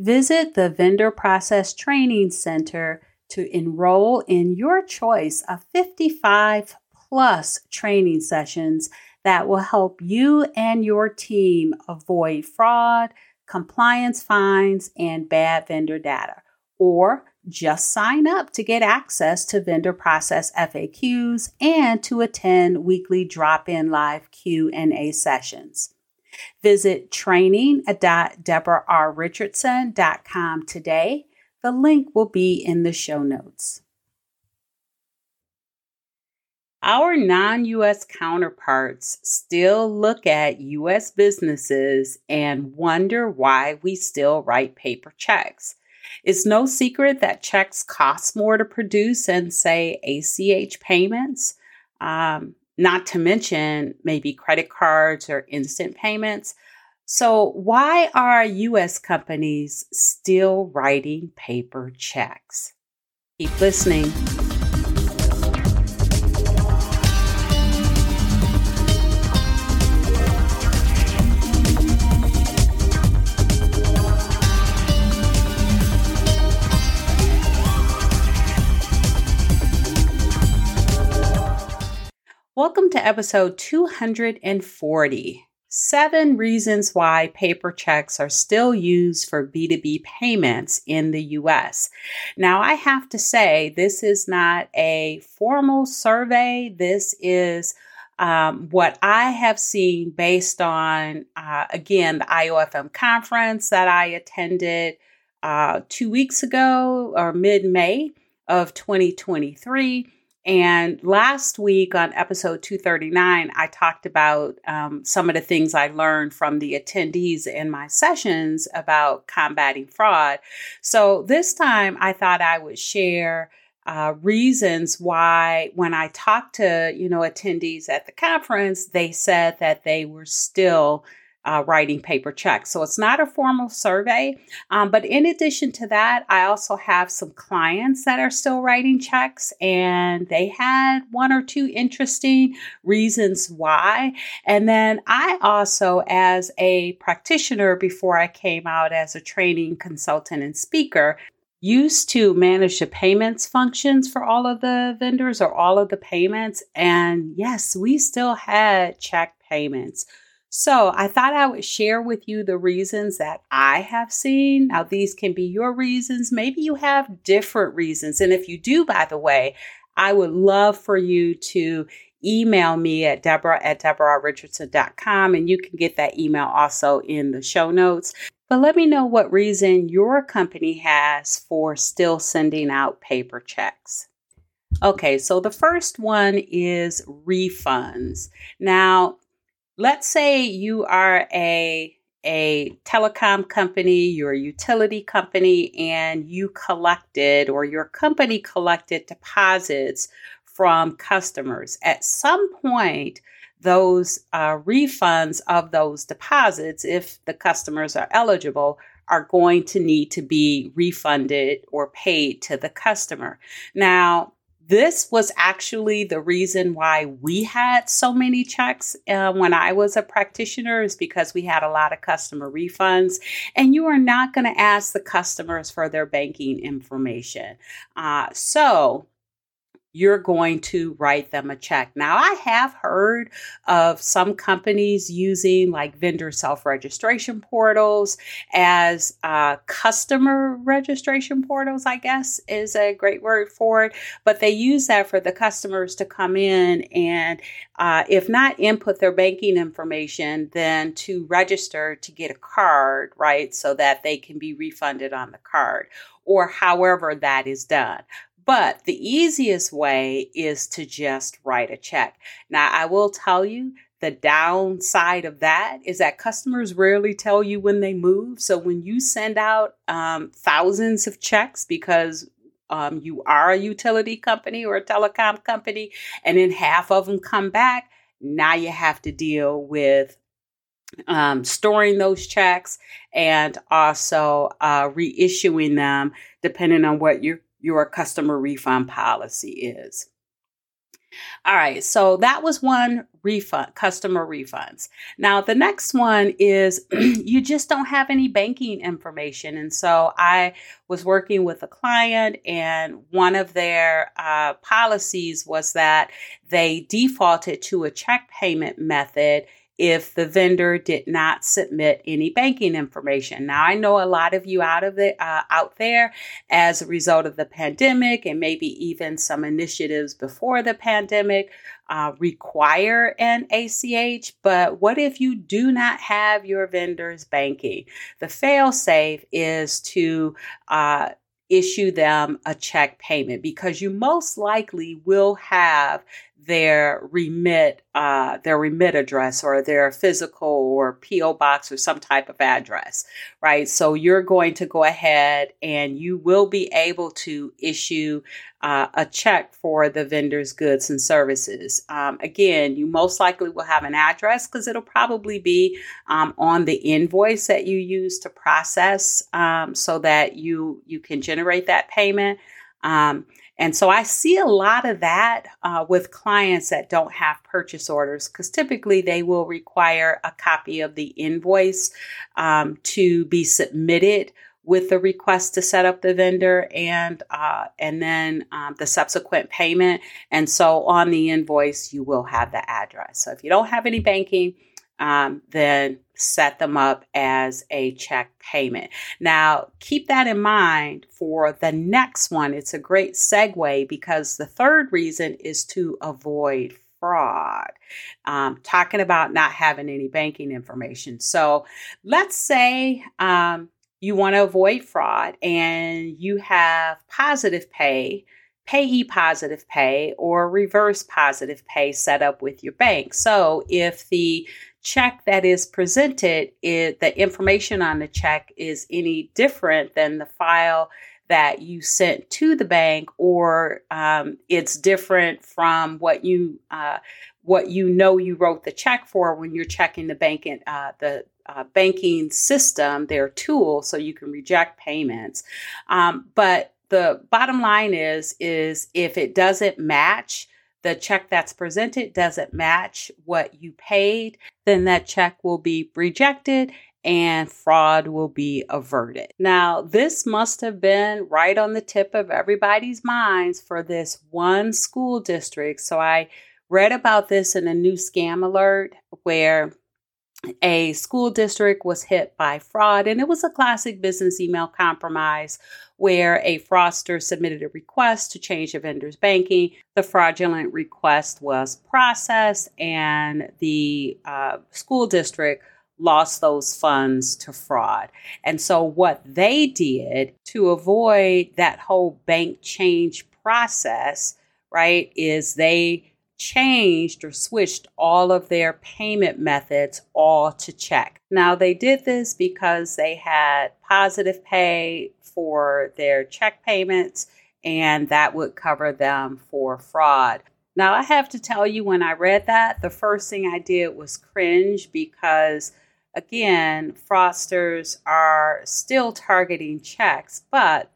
Visit the Vendor Process Training Center to enroll in your choice of 55 plus training sessions that will help you and your team avoid fraud, compliance fines, and bad vendor data. Or just sign up to get access to vendor process FAQs and to attend weekly drop-in live Q&A sessions. Visit training.debrarrichardson.com today. The link will be in the show notes. Our non US counterparts still look at US businesses and wonder why we still write paper checks. It's no secret that checks cost more to produce than, say, ACH payments. Um, not to mention maybe credit cards or instant payments. So, why are US companies still writing paper checks? Keep listening. Welcome to episode 240 Seven Reasons Why Paper Checks Are Still Used for B2B Payments in the US. Now, I have to say, this is not a formal survey. This is um, what I have seen based on, uh, again, the IOFM conference that I attended uh, two weeks ago or mid May of 2023 and last week on episode 239, I talked about um, some of the things I learned from the attendees in my sessions about combating fraud. So this time I thought I would share uh, reasons why when I talked to, you know, attendees at the conference, they said that they were still uh, writing paper checks. So it's not a formal survey. Um, but in addition to that, I also have some clients that are still writing checks, and they had one or two interesting reasons why. And then I also, as a practitioner before I came out as a training consultant and speaker, used to manage the payments functions for all of the vendors or all of the payments. And yes, we still had check payments. So I thought I would share with you the reasons that I have seen. Now, these can be your reasons. Maybe you have different reasons. And if you do, by the way, I would love for you to email me at Debra at DeborahRichardson.com and you can get that email also in the show notes. But let me know what reason your company has for still sending out paper checks. Okay, so the first one is refunds. Now, let's say you are a a telecom company, you're a utility company, and you collected or your company collected deposits from customers. At some point, those uh, refunds of those deposits, if the customers are eligible, are going to need to be refunded or paid to the customer. Now, this was actually the reason why we had so many checks uh, when I was a practitioner, is because we had a lot of customer refunds. And you are not going to ask the customers for their banking information. Uh, so, you're going to write them a check. Now, I have heard of some companies using like vendor self registration portals as uh, customer registration portals, I guess is a great word for it. But they use that for the customers to come in and, uh, if not input their banking information, then to register to get a card, right? So that they can be refunded on the card or however that is done. But the easiest way is to just write a check. Now, I will tell you the downside of that is that customers rarely tell you when they move. So when you send out um, thousands of checks because um, you are a utility company or a telecom company, and then half of them come back, now you have to deal with um, storing those checks and also uh, reissuing them depending on what your your customer refund policy is. All right, so that was one refund, customer refunds. Now, the next one is you just don't have any banking information. And so I was working with a client, and one of their uh, policies was that they defaulted to a check payment method if the vendor did not submit any banking information. Now, I know a lot of you out of the uh, out there, as a result of the pandemic, and maybe even some initiatives before the pandemic, uh, require an ACH. But what if you do not have your vendor's banking? The fail safe is to uh, issue them a check payment because you most likely will have their remit uh, their remit address or their physical or PO box or some type of address, right? So you're going to go ahead and you will be able to issue uh, a check for the vendor's goods and services. Um, again, you most likely will have an address because it'll probably be um, on the invoice that you use to process, um, so that you you can generate that payment. Um, and so I see a lot of that uh, with clients that don't have purchase orders because typically they will require a copy of the invoice um, to be submitted with the request to set up the vendor and uh, and then um, the subsequent payment. And so on the invoice, you will have the address. So if you don't have any banking, um, then set them up as a check payment. Now, keep that in mind for the next one. It's a great segue because the third reason is to avoid fraud. Um, talking about not having any banking information. So let's say um, you want to avoid fraud and you have positive pay payee positive pay or reverse positive pay set up with your bank. So if the check that is presented, is, the information on the check is any different than the file that you sent to the bank, or um, it's different from what you uh, what you know you wrote the check for when you're checking the bank uh, the uh, banking system, their tool, so you can reject payments. Um, but the bottom line is is if it doesn't match the check that's presented doesn't match what you paid, then that check will be rejected and fraud will be averted. Now, this must have been right on the tip of everybody's minds for this one school district. So I read about this in a new scam alert where a school district was hit by fraud, and it was a classic business email compromise where a fraudster submitted a request to change a vendor's banking. The fraudulent request was processed, and the uh, school district lost those funds to fraud. And so, what they did to avoid that whole bank change process, right, is they changed or switched all of their payment methods all to check. Now, they did this because they had positive pay for their check payments, and that would cover them for fraud. Now, I have to tell you, when I read that, the first thing I did was cringe because, again, fraudsters are still targeting checks, but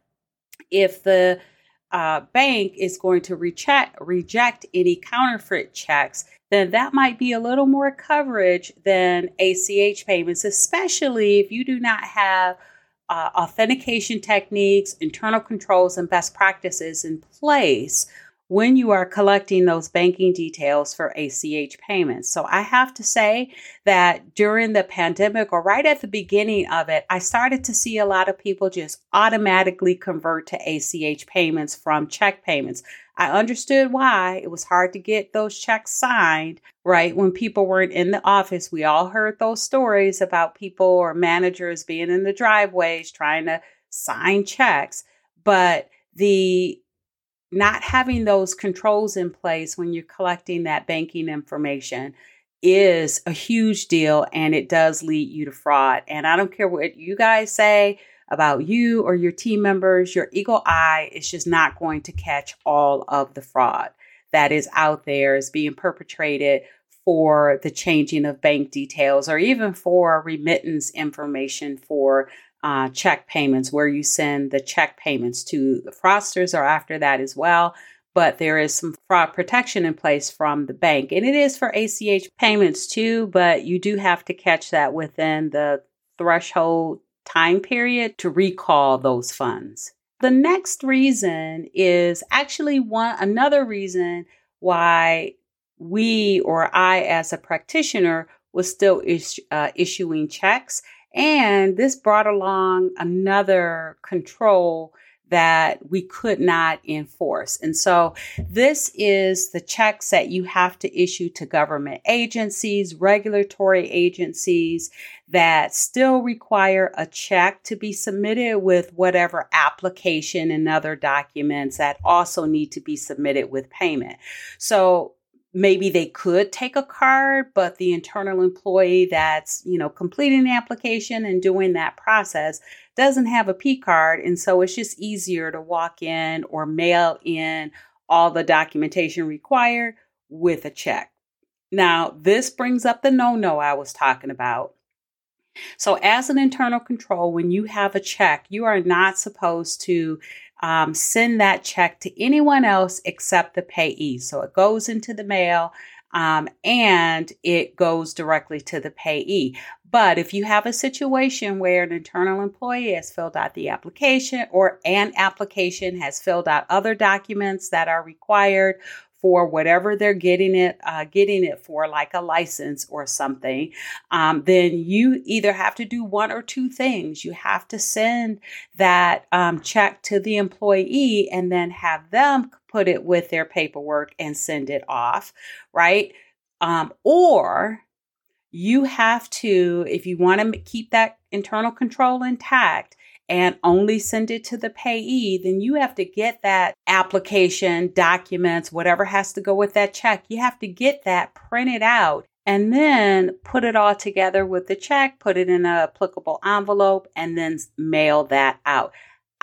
if the uh, bank is going to reject reject any counterfeit checks, then that might be a little more coverage than ACH payments, especially if you do not have uh, authentication techniques, internal controls, and best practices in place when you are collecting those banking details for ACH payments. So I have to say that during the pandemic or right at the beginning of it, I started to see a lot of people just automatically convert to ACH payments from check payments. I understood why it was hard to get those checks signed, right? When people weren't in the office, we all heard those stories about people or managers being in the driveways trying to sign checks. But the not having those controls in place when you're collecting that banking information is a huge deal and it does lead you to fraud. And I don't care what you guys say about you or your team members, your eagle eye is just not going to catch all of the fraud that is out there is being perpetrated for the changing of bank details or even for remittance information for uh, check payments where you send the check payments to the fraudsters or after that as well but there is some fraud protection in place from the bank. And it is for ACH payments too, but you do have to catch that within the threshold time period to recall those funds. The next reason is actually one another reason why we or I as a practitioner was still is, uh, issuing checks and this brought along another control that we could not enforce. And so this is the checks that you have to issue to government agencies, regulatory agencies that still require a check to be submitted with whatever application and other documents that also need to be submitted with payment. So maybe they could take a card, but the internal employee that's, you know, completing the application and doing that process doesn't have a P card. And so it's just easier to walk in or mail in all the documentation required with a check. Now, this brings up the no no I was talking about. So, as an internal control, when you have a check, you are not supposed to um, send that check to anyone else except the payee. So, it goes into the mail um, and it goes directly to the payee. But if you have a situation where an internal employee has filled out the application or an application has filled out other documents that are required for whatever they're getting it uh, getting it for, like a license or something, um, then you either have to do one or two things. You have to send that um, check to the employee and then have them put it with their paperwork and send it off, right? Um, or you have to, if you want to keep that internal control intact and only send it to the payee, then you have to get that application, documents, whatever has to go with that check. You have to get that printed out and then put it all together with the check, put it in an applicable envelope, and then mail that out.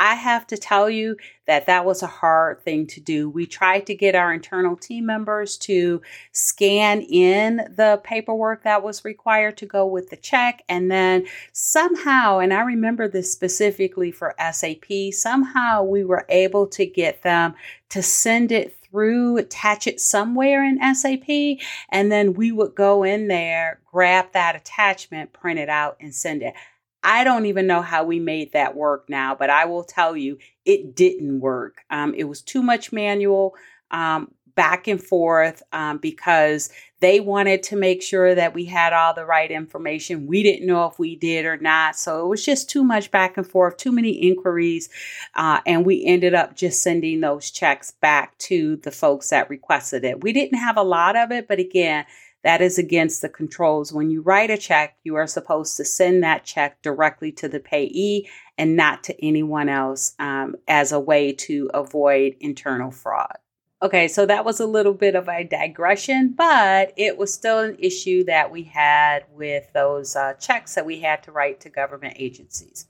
I have to tell you that that was a hard thing to do. We tried to get our internal team members to scan in the paperwork that was required to go with the check. And then somehow, and I remember this specifically for SAP, somehow we were able to get them to send it through, attach it somewhere in SAP, and then we would go in there, grab that attachment, print it out, and send it. I don't even know how we made that work now, but I will tell you it didn't work. Um, it was too much manual um, back and forth um, because they wanted to make sure that we had all the right information. We didn't know if we did or not. So it was just too much back and forth, too many inquiries. Uh, and we ended up just sending those checks back to the folks that requested it. We didn't have a lot of it, but again, that is against the controls. When you write a check, you are supposed to send that check directly to the payee and not to anyone else um, as a way to avoid internal fraud. Okay, so that was a little bit of a digression, but it was still an issue that we had with those uh, checks that we had to write to government agencies.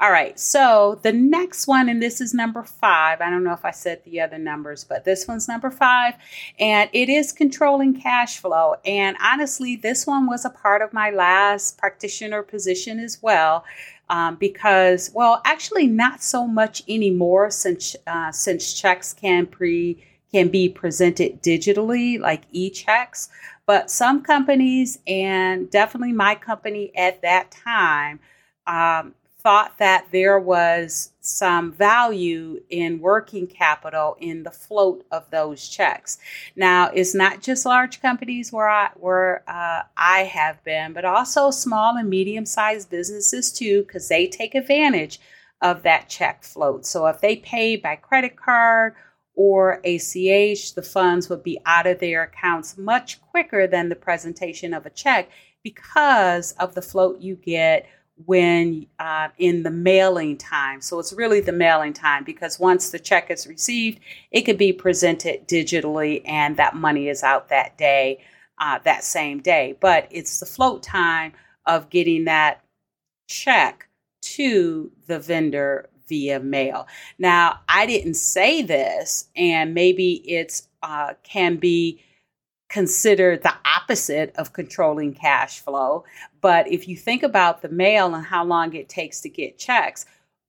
All right, so the next one, and this is number five. I don't know if I said the other numbers, but this one's number five, and it is controlling cash flow. And honestly, this one was a part of my last practitioner position as well. Um, because, well, actually, not so much anymore since uh, since checks can pre can be presented digitally, like e-checks. But some companies, and definitely my company at that time, um, thought that there was some value in working capital in the float of those checks. Now, it's not just large companies where I where uh, I have been, but also small and medium sized businesses too, because they take advantage of that check float. So if they pay by credit card or ACH, the funds would be out of their accounts much quicker than the presentation of a check because of the float you get when uh, in the mailing time. So it's really the mailing time because once the check is received, it can be presented digitally and that money is out that day. uh, that same day. But it's the float time of getting that check to the vendor via mail. Now, I didn't say this, and maybe it's uh, can be considered the opposite of controlling cash flow. But if you think about the mail and how long it takes to get checks,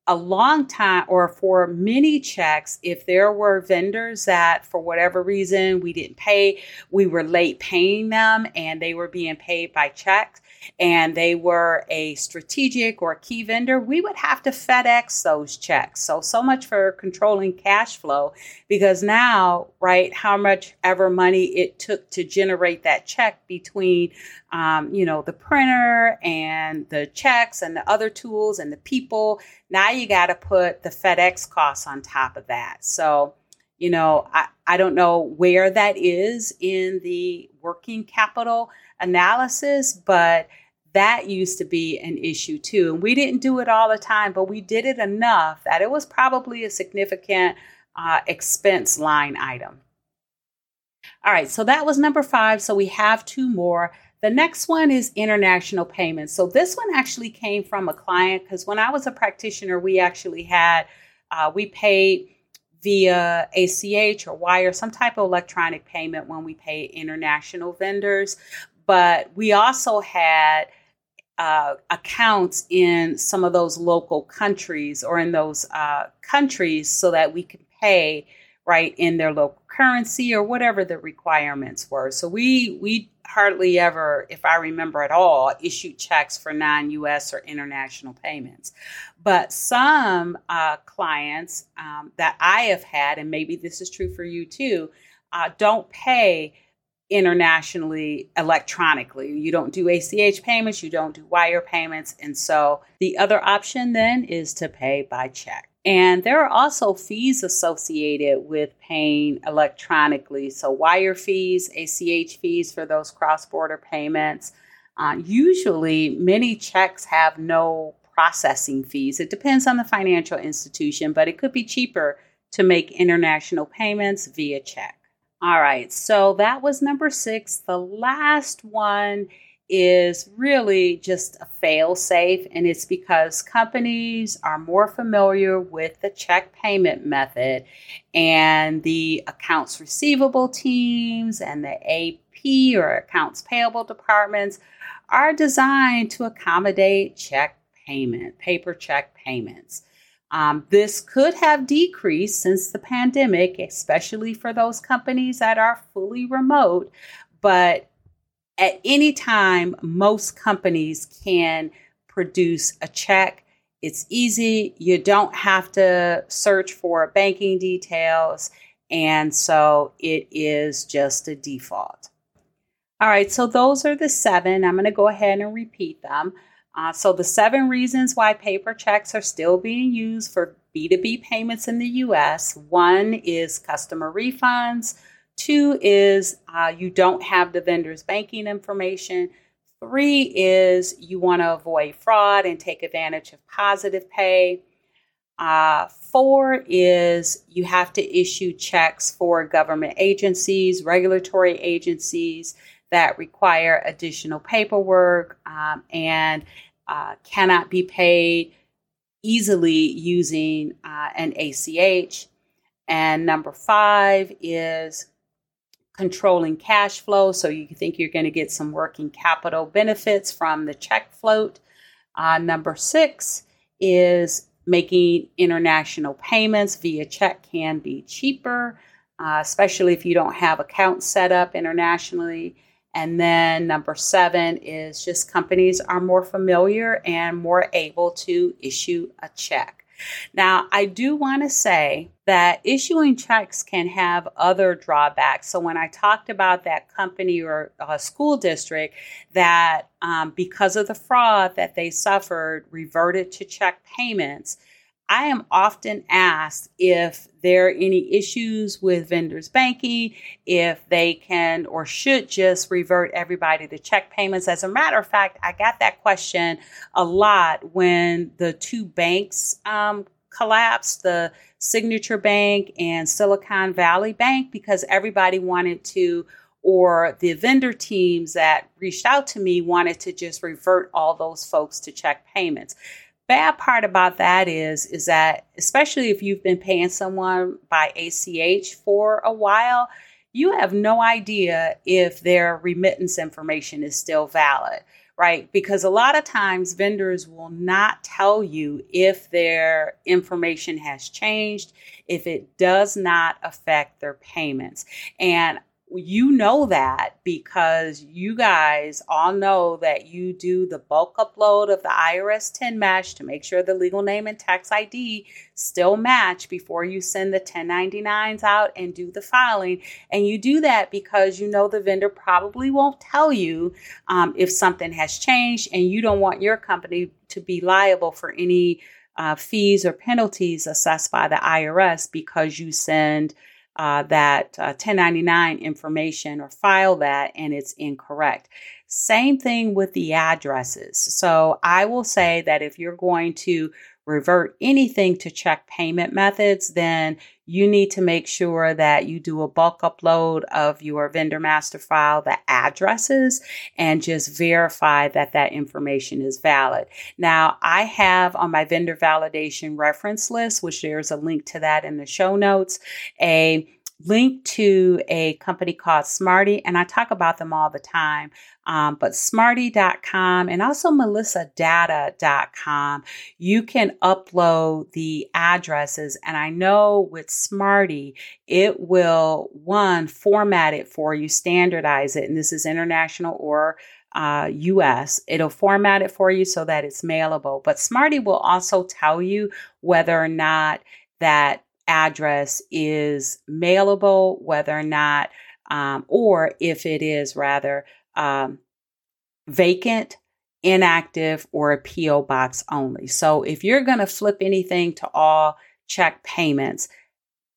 a long time or for many checks, if there were vendors that for whatever reason we didn't pay, we were late paying them and they were being paid by checks, and they were a strategic or key vendor, we would have to FedEx those checks. So, so much for controlling cash flow because now, right, how much ever money it took to generate that check between, um, you know, the printer and the checks and the other tools and the people, now you got to put the FedEx costs on top of that. So, you know, I, I don't know where that is in the working capital analysis, but that used to be an issue too. And we didn't do it all the time, but we did it enough that it was probably a significant uh, expense line item. All right, so that was number five. So we have two more. The next one is international payments. So this one actually came from a client because when I was a practitioner, we actually had, uh, we paid via ACH or wire, some type of electronic payment when we pay international vendors but we also had uh, accounts in some of those local countries or in those uh, countries so that we could pay right in their local currency or whatever the requirements were. So we we hardly ever, if I remember at all, issued checks for non-U.S. or international payments. But some uh, clients um, that I have had, and maybe this is true for you too, uh, don't pay internationally electronically. You don't do ACH payments, you don't do wire payments. And so the other option then is to pay by check. And there are also fees associated with paying electronically. So, wire fees, ACH fees for those cross border payments. Uh, usually, many checks have no processing fees. It depends on the financial institution, but it could be cheaper to make international payments via check. All right, so that was number six. The last one is really just a fail safe, and it's because companies are more familiar with the check payment method, and the accounts receivable teams and the AP or accounts payable departments are designed to accommodate check payment, paper check payments. Um, this could have decreased since the pandemic, especially for those companies that are fully remote. But at any time, most companies can produce a check. It's easy. You don't have to search for banking details. And so it is just a default. All right, so those are the seven. I'm going to go ahead and repeat them. Uh, so, the seven reasons why paper checks are still being used for B2B payments in the US one is customer refunds, two is uh, you don't have the vendor's banking information, three is you want to avoid fraud and take advantage of positive pay. Uh, four is you have to issue checks for government agencies, regulatory agencies that require additional paperwork um, and uh, cannot be paid easily using uh, an ACH. And number five is controlling cash flow. So you think you're going to get some working capital benefits from the check float. Uh, number six is making international payments via check can be cheaper, uh, especially if you don't have accounts set up internationally. And then number seven is just companies are more familiar and more able to issue a check. Now, I do want to say that issuing checks can have other drawbacks. So, when I talked about that company or school district that, um, because of the fraud that they suffered, reverted to check payments, I am often asked if there are any issues with vendors banking, if they can or should just revert everybody to check payments. As a matter of fact, I got that question a lot when the two banks um, collapsed the Signature Bank and Silicon Valley Bank because everybody wanted to or the vendor teams that reached out to me wanted to just revert all those folks to check payments bad part about that is is that especially if you've been paying someone by ACH for a while, you have no idea if their remittance information is still valid, right? Because a lot of times vendors will not tell you if their information has changed, if it does not affect their payments. And you know that because you guys all know that you do the bulk upload of the IRS TIN match to make sure the legal name and tax ID still match before you send the 1099s out and do the filing. And you do that because you know the vendor probably won't tell you um, if something has changed and you don't want your company to be liable for any uh, fees or penalties assessed by the IRS because you send uh, that uh, 1099 information or file that and it's incorrect. Same thing with the addresses. So I will say that if you're going to revert anything to check payment methods, then you need to make sure that you do a bulk upload of your vendor master file, the addresses, and just verify that that information is valid. Now, I have on my vendor validation reference list, which there's a link to that in the show notes, a link to a company called Smarty, and I talk about them all the time. Um, but smarty.com and also melissadata.com, you can upload the addresses. And I know with Smarty, it will one format it for you, standardize it. And this is international or uh, US. It'll format it for you so that it's mailable. But Smarty will also tell you whether or not that address is mailable, whether or not, um, or if it is rather um, vacant, inactive, or a P.O. box only. So if you're going to flip anything to all check payments,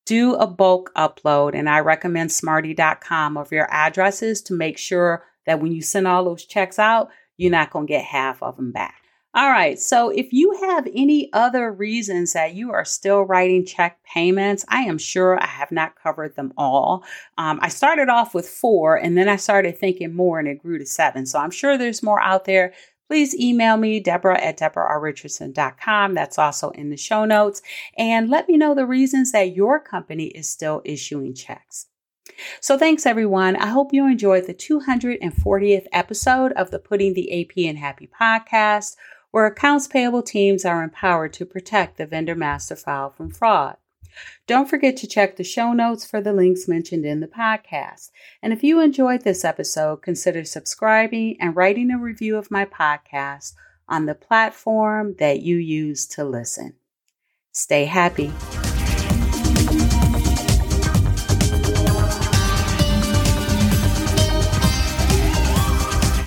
do a bulk upload. And I recommend smarty.com of your addresses to make sure that when you send all those checks out, you're not going to get half of them back. All right. So if you have any other reasons that you are still writing check payments, I am sure I have not covered them all. Um, I started off with four and then I started thinking more and it grew to seven. So I'm sure there's more out there. Please email me, Debra at DeborahRichardson.com. That's also in the show notes. And let me know the reasons that your company is still issuing checks. So, thanks everyone. I hope you enjoyed the 240th episode of the Putting the AP in Happy podcast where accounts payable teams are empowered to protect the vendor master file from fraud. Don't forget to check the show notes for the links mentioned in the podcast. And if you enjoyed this episode, consider subscribing and writing a review of my podcast on the platform that you use to listen. Stay happy.